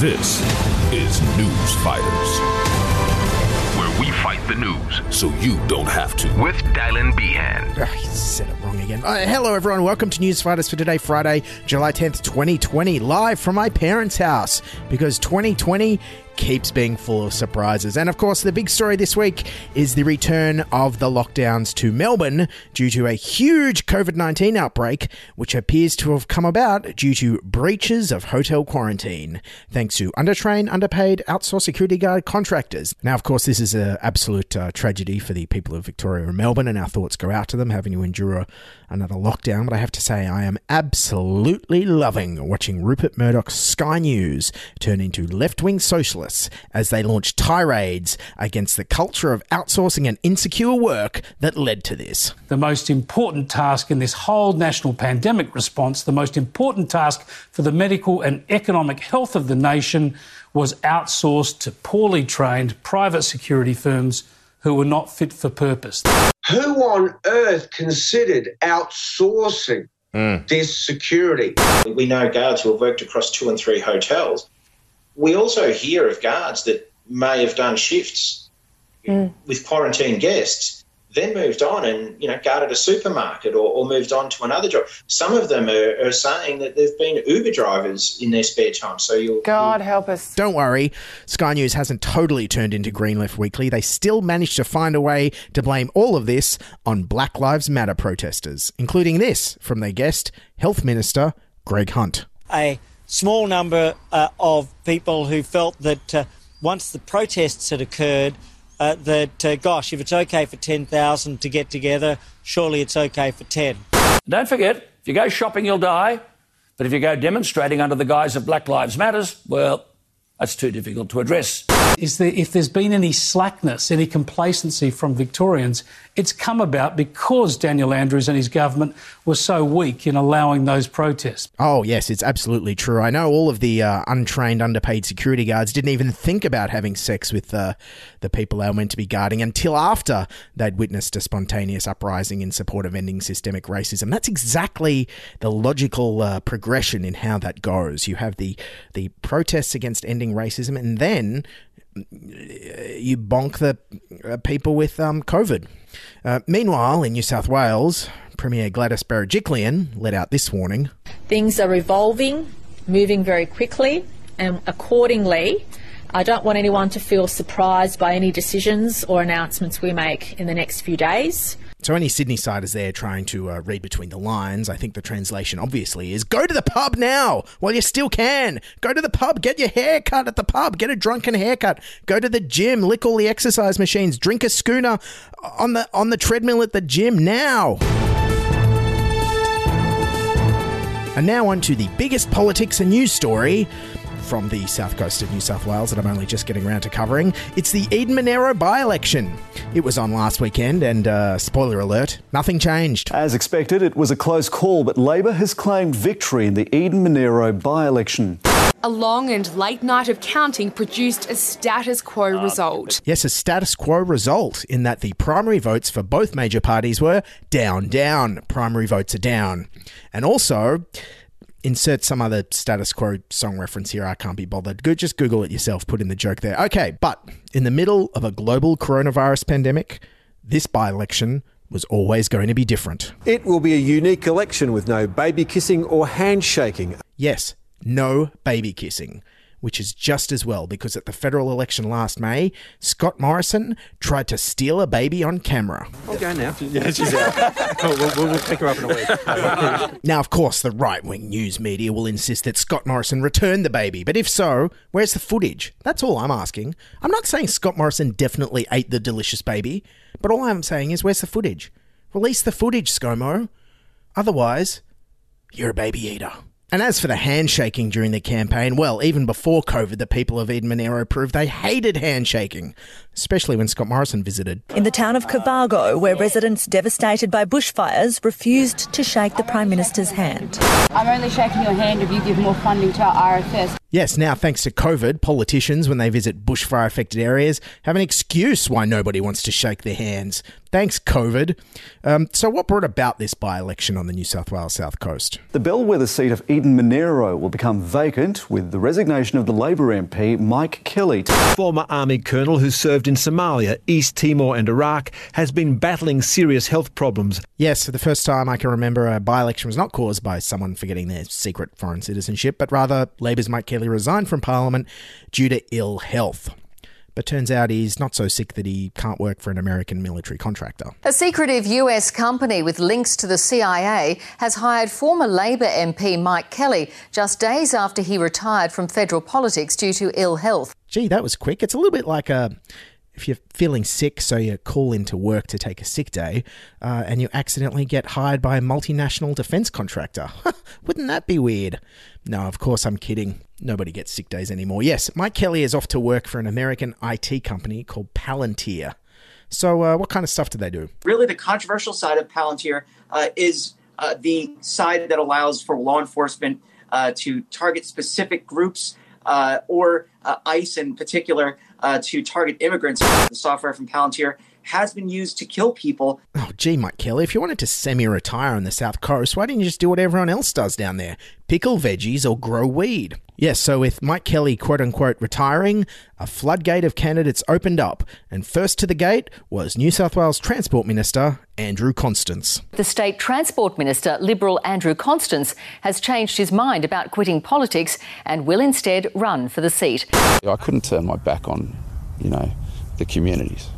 This is News Fighters, where we fight the news so you don't have to. With Dylan Behan. He said it wrong again. Uh, hello, everyone. Welcome to News Fighters for today, Friday, July 10th, 2020, live from my parents' house because 2020 keeps being full of surprises. And of course, the big story this week is the return of the lockdowns to Melbourne due to a huge COVID 19 outbreak, which appears to have come about due to breaches of hotel quarantine, thanks to undertrained, underpaid, outsourced security guard contractors. Now, of course, this is an absolute uh, tragedy for the people of Victoria and Melbourne, and our thoughts go out to them having to endure another lockdown. But I have to say, I am absolutely loving watching Rupert Murdoch's Sky News turn into left wing socialists as they launch tirades against the culture of outsourcing and insecure work that led to this. The most important task in this whole national pandemic response, the most important task for the medical and economic health of the nation, was outsourced to poorly trained private security firms who were not fit for purpose. Who on earth considered outsourcing hmm. this security? We know guards who have worked across two and three hotels. We also hear of guards that may have done shifts hmm. with quarantine guests, then moved on and you know guarded a supermarket or, or moved on to another job. Some of them are, are saying that they've been Uber drivers in their spare time. So you'll God help us. Don't worry, Sky News hasn't totally turned into Green Left Weekly. They still managed to find a way to blame all of this on Black Lives Matter protesters, including this from their guest, Health Minister Greg Hunt. a small number uh, of people who felt that uh, once the protests had occurred, uh, that uh, gosh, if it's okay for 10,000 to get together, surely it's okay for 10. Don't forget, if you go shopping, you'll die. But if you go demonstrating under the guise of Black Lives Matters, well, that's too difficult to address. Is that if there's been any slackness, any complacency from Victorians, it's come about because Daniel Andrews and his government were so weak in allowing those protests. Oh, yes, it's absolutely true. I know all of the uh, untrained, underpaid security guards didn't even think about having sex with uh, the people they were meant to be guarding until after they'd witnessed a spontaneous uprising in support of ending systemic racism. That's exactly the logical uh, progression in how that goes. You have the, the protests against ending racism, and then you bonk the uh, people with um, COVID. Uh, meanwhile, in New South Wales, Premier Gladys Berejiklian let out this warning. Things are evolving, moving very quickly, and accordingly, I don't want anyone to feel surprised by any decisions or announcements we make in the next few days. So, any Sydney siders there trying to uh, read between the lines, I think the translation obviously is go to the pub now while you still can. Go to the pub, get your hair cut at the pub, get a drunken haircut. Go to the gym, lick all the exercise machines, drink a schooner on the on the treadmill at the gym now. And now on to the biggest politics and news story. from the south coast of New South Wales that I'm only just getting around to covering. It's the Eden Monaro by election. It was on last weekend, and uh, spoiler alert, nothing changed. As expected, it was a close call, but Labor has claimed victory in the Eden Monaro by election. A long and late night of counting produced a status quo result. Yes, a status quo result in that the primary votes for both major parties were down, down. Primary votes are down. And also, insert some other status quo song reference here. I can't be bothered. Go, just Google it yourself, put in the joke there. Okay, but in the middle of a global coronavirus pandemic, this by election was always going to be different. It will be a unique election with no baby kissing or handshaking. Yes, no baby kissing, which is just as well because at the federal election last May, Scott Morrison tried to steal a baby on camera. I'll go now. Yeah, she's out. we'll, we'll, we'll pick her up in a week. Now, of course, the right wing news media will insist that Scott Morrison returned the baby, but if so, where's the footage? That's all I'm asking. I'm not saying Scott Morrison definitely ate the delicious baby, but all I'm saying is where's the footage? Release the footage, ScoMo. Otherwise, you're a baby eater. And as for the handshaking during the campaign, well, even before COVID, the people of Eden Monaro proved they hated handshaking, especially when Scott Morrison visited. In the town of Cobargo, where residents devastated by bushfires refused to shake the Prime Minister's hand. I'm only shaking your hand if you give more funding to our RFS. Yes, now thanks to COVID, politicians, when they visit bushfire affected areas, have an excuse why nobody wants to shake their hands. Thanks, COVID. Um, so, what brought about this by election on the New South Wales South Coast? The bellwether seat of Eden Monaro will become vacant with the resignation of the Labor MP Mike Kelly. Former Army colonel who served in Somalia, East Timor, and Iraq has been battling serious health problems. Yes, for the first time I can remember a by election was not caused by someone forgetting their secret foreign citizenship, but rather Labor's Mike Kelly resigned from Parliament due to ill health. But turns out he's not so sick that he can't work for an American military contractor. A secretive US company with links to the CIA has hired former Labor MP Mike Kelly just days after he retired from federal politics due to ill health. Gee, that was quick. It's a little bit like a. If you're feeling sick, so you call into work to take a sick day, uh, and you accidentally get hired by a multinational defense contractor. Wouldn't that be weird? No, of course I'm kidding. Nobody gets sick days anymore. Yes, Mike Kelly is off to work for an American IT company called Palantir. So, uh, what kind of stuff do they do? Really, the controversial side of Palantir uh, is uh, the side that allows for law enforcement uh, to target specific groups uh, or uh, ICE in particular to target immigrants. The software from Palantir has been used to kill people. Oh, gee, Mike Kelly, if you wanted to semi retire on the South Coast, why didn't you just do what everyone else does down there? Pickle veggies or grow weed? Yes, so with Mike Kelly quote unquote retiring, a floodgate of candidates opened up, and first to the gate was New South Wales Transport Minister Andrew Constance. The State Transport Minister, Liberal Andrew Constance, has changed his mind about quitting politics and will instead run for the seat. I couldn't turn my back on, you know, the communities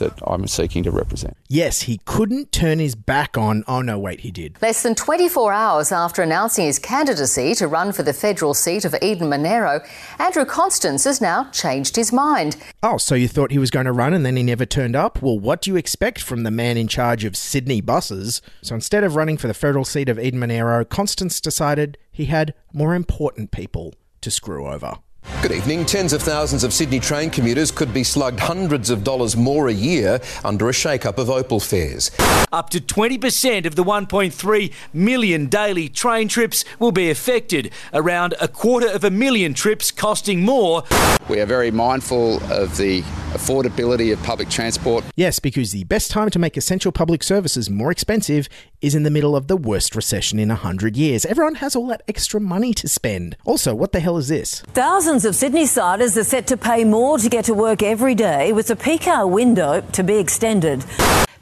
that I'm seeking to represent. Yes, he couldn't turn his back on. Oh, no, wait, he did. Less than 24 hours after announcing his candidacy to run for the federal seat of Eden Monaro, Andrew Constance has now changed his mind. Oh, so you thought he was going to run and then he never turned up? Well, what do you expect from the man in charge of Sydney buses? So instead of running for the federal seat of Eden Monaro, Constance decided he had more important people to screw over. Good evening. Tens of thousands of Sydney train commuters could be slugged hundreds of dollars more a year under a shake-up of Opal fares. Up to 20% of the 1.3 million daily train trips will be affected, around a quarter of a million trips costing more. We are very mindful of the affordability of public transport. Yes, because the best time to make essential public services more expensive is in the middle of the worst recession in 100 years. Everyone has all that extra money to spend. Also, what the hell is this? Thousands of Sydney siders are set to pay more to get to work every day, with the peak hour window to be extended.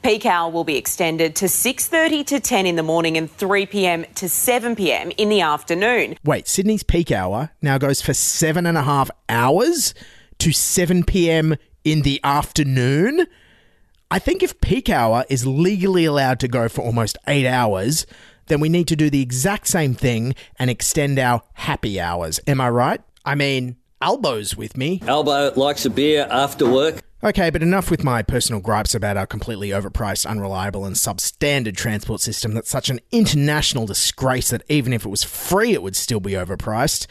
Peak hour will be extended to 6:30 to 10 in the morning and 3 p.m. to 7 p.m. in the afternoon. Wait, Sydney's peak hour now goes for seven and a half hours to 7 p.m. in the afternoon? I think if peak hour is legally allowed to go for almost eight hours, then we need to do the exact same thing and extend our happy hours. Am I right? I mean, Albo's with me. Albo likes a beer after work. Okay, but enough with my personal gripes about our completely overpriced, unreliable, and substandard transport system that's such an international disgrace that even if it was free, it would still be overpriced.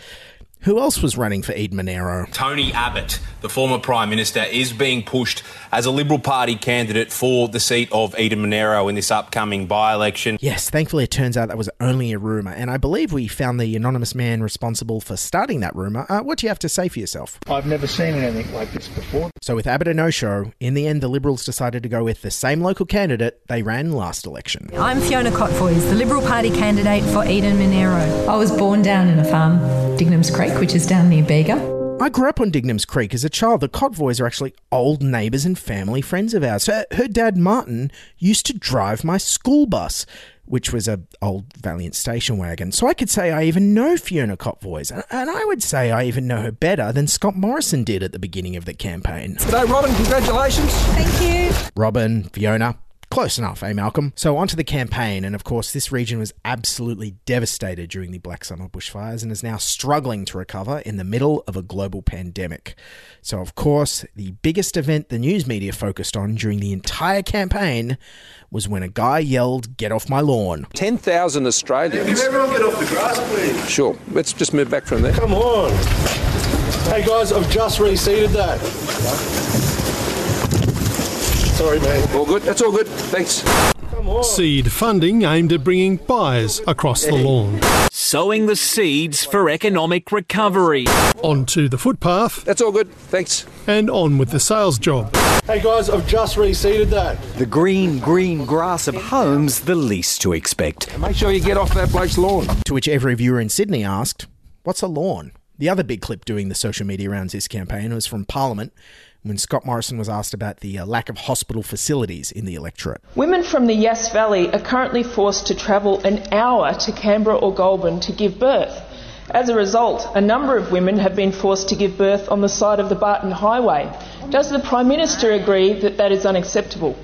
Who else was running for Eden Monaro? Tony Abbott, the former Prime Minister, is being pushed as a Liberal Party candidate for the seat of Eden Monaro in this upcoming by election. Yes, thankfully it turns out that was only a rumour, and I believe we found the anonymous man responsible for starting that rumour. Uh, what do you have to say for yourself? I've never seen anything like this before. So, with Abbott a no show, in the end, the Liberals decided to go with the same local candidate they ran last election. I'm Fiona Kotvojs, the Liberal Party candidate for Eden Monaro. I was born down in a farm, Dignams Creek, which is down near Bega. I grew up on Dignams Creek as a child. The Kotvojs are actually old neighbours and family friends of ours. Her, uh, her dad, Martin, used to drive my school bus, which was a old Valiant station wagon. So I could say I even know Fiona Kotvojs, and I would say I even know her better than Scott Morrison did at the beginning of the campaign. G'day, Robin. Congratulations. Thank you. Robin, Fiona, Close enough, eh, Malcolm? So, onto the campaign, and of course, this region was absolutely devastated during the Black Summer bushfires and is now struggling to recover in the middle of a global pandemic. So, of course, the biggest event the news media focused on during the entire campaign was when a guy yelled, Get off my lawn. 10,000 Australians. Can everyone get off the grass, please? Sure, let's just move back from there. Come on. Hey, guys, I've just reseated that. Sorry, man. All good? That's all good. Thanks. Seed funding aimed at bringing buyers across the lawn. Sowing the seeds for economic recovery. Onto the footpath. That's all good. Thanks. And on with the sales job. Hey, guys, I've just reseated that. The green, green grass of home's the least to expect. Make sure you get off that bloke's lawn. To which every viewer in Sydney asked, What's a lawn? The other big clip doing the social media rounds this campaign was from Parliament when Scott Morrison was asked about the uh, lack of hospital facilities in the electorate. Women from the Yass Valley are currently forced to travel an hour to Canberra or Goulburn to give birth. As a result, a number of women have been forced to give birth on the side of the Barton Highway. Does the Prime Minister agree that that is unacceptable?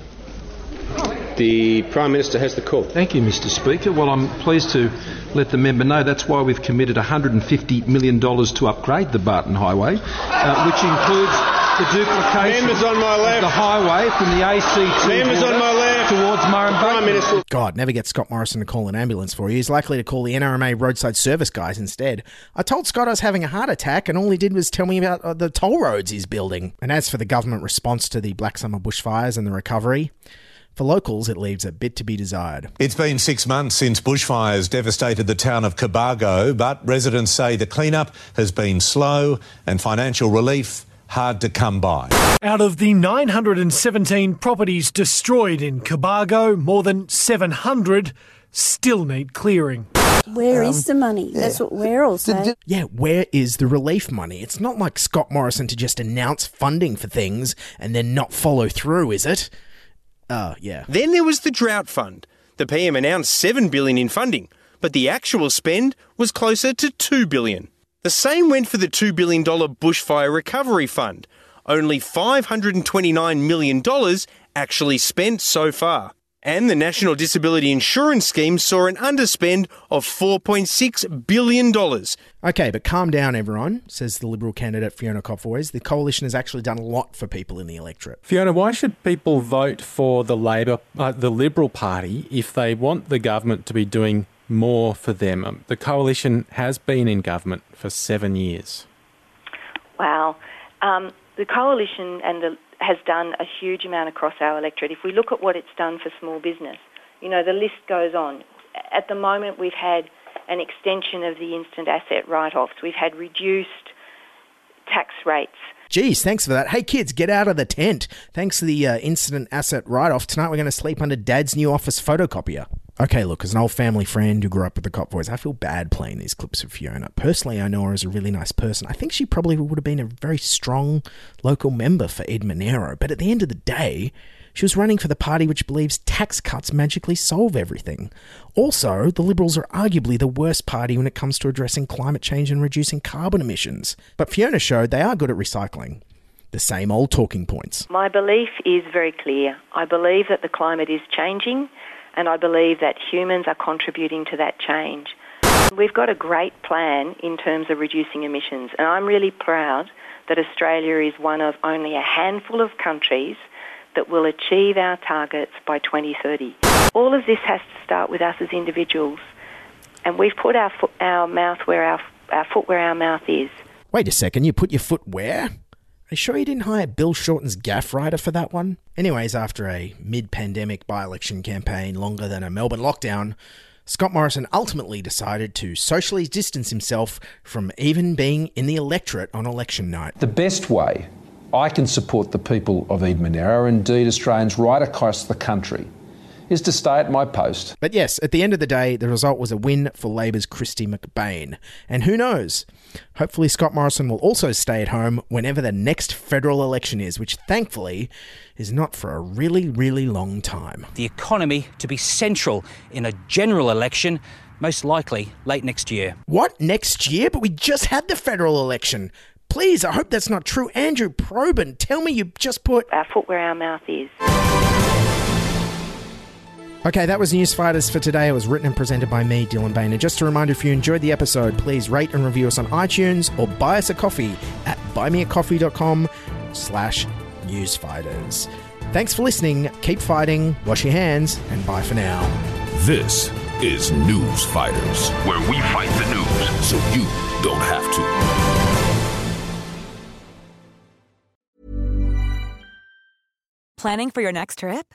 The Prime Minister has the call. Thank you, Mr Speaker. Well, I'm pleased to let the member know that's why we've committed $150 million to upgrade the Barton Highway, uh, which includes the duplication Members on my left. of the highway from the ACT Members on my left. towards Murrum Prime Minister. God, never get Scott Morrison to call an ambulance for you. He's likely to call the NRMA roadside service guys instead. I told Scott I was having a heart attack, and all he did was tell me about uh, the toll roads he's building. And as for the government response to the Black Summer bushfires and the recovery, for locals, it leaves a bit to be desired. It's been six months since bushfires devastated the town of Cobargo, but residents say the cleanup has been slow and financial relief hard to come by. Out of the 917 properties destroyed in Cobargo, more than 700 still need clearing. Where is um, the money? That's what we're all saying. Yeah, where is the relief money? It's not like Scott Morrison to just announce funding for things and then not follow through, is it? Oh, yeah. Then there was the drought fund. The PM announced 7 billion in funding, but the actual spend was closer to 2 billion. The same went for the $2 billion bushfire recovery fund. Only $529 million actually spent so far. And the National Disability Insurance Scheme saw an underspend of $4.6 billion. Okay, but calm down, everyone, says the Liberal candidate Fiona Kotvojs. The coalition has actually done a lot for people in the electorate. Fiona, why should people vote for the Labor, uh, the Liberal Party, if they want the government to be doing more for them? Um, the coalition has been in government for seven years. Wow. Um, the coalition and the, has done a huge amount across our electorate. If we look at what it's done for small business, you know, the list goes on. At the moment, we've had an extension of the instant asset write-offs. We've had reduced tax rates. Geez, thanks for that. Hey, kids, get out of the tent. Thanks to the uh, incident asset write off, tonight we're going to sleep under Dad's new office photocopier. Okay, look, as an old family friend who grew up with the Kotvojs, I feel bad playing these clips of Fiona. Personally, I know her as a really nice person. I think she probably would have been a very strong local member for Ed Monaro, but at the end of the day, she was running for the party which believes tax cuts magically solve everything. Also, the Liberals are arguably the worst party when it comes to addressing climate change and reducing carbon emissions. But Fiona showed they are good at recycling. The same old talking points. My belief is very clear. I believe that the climate is changing, and I believe that humans are contributing to that change. We've got a great plan in terms of reducing emissions, and I'm really proud that Australia is one of only a handful of countries that will achieve our targets by 2030. All of this has to start with us as individuals, and we've put our, our mouth where our, our foot where our mouth is. Wait a second, you put your foot where? You sure you didn't hire Bill Shorten's gaff rider for that one? Anyways, after a mid pandemic by election campaign longer than a Melbourne lockdown, Scott Morrison ultimately decided to socially distance himself from even being in the electorate on election night. The best way I can support the people of Eden Monaro, indeed Australians right across the country, is to stay at my post. But yes, at the end of the day, the result was a win for Labor's Kristy McBain. And who knows? Hopefully, Scott Morrison will also stay at home whenever the next federal election is, which thankfully is not for a really, really long time. The economy to be central in a general election, most likely late next year. What? Next year? But we just had the federal election. Please, I hope that's not true. Andrew Probyn, tell me you just put our foot where our mouth is. Okay, that was Newsfighters for today. It was written and presented by me, Dylan Behan. And just a reminder, if you enjoyed the episode, please rate and review us on iTunes or buy us a coffee at buymeacoffee.com slash newsfighters. Thanks for listening. Keep fighting, wash your hands, and bye for now. This is News Fighters, where we fight the news so you don't have to. Planning for your next trip?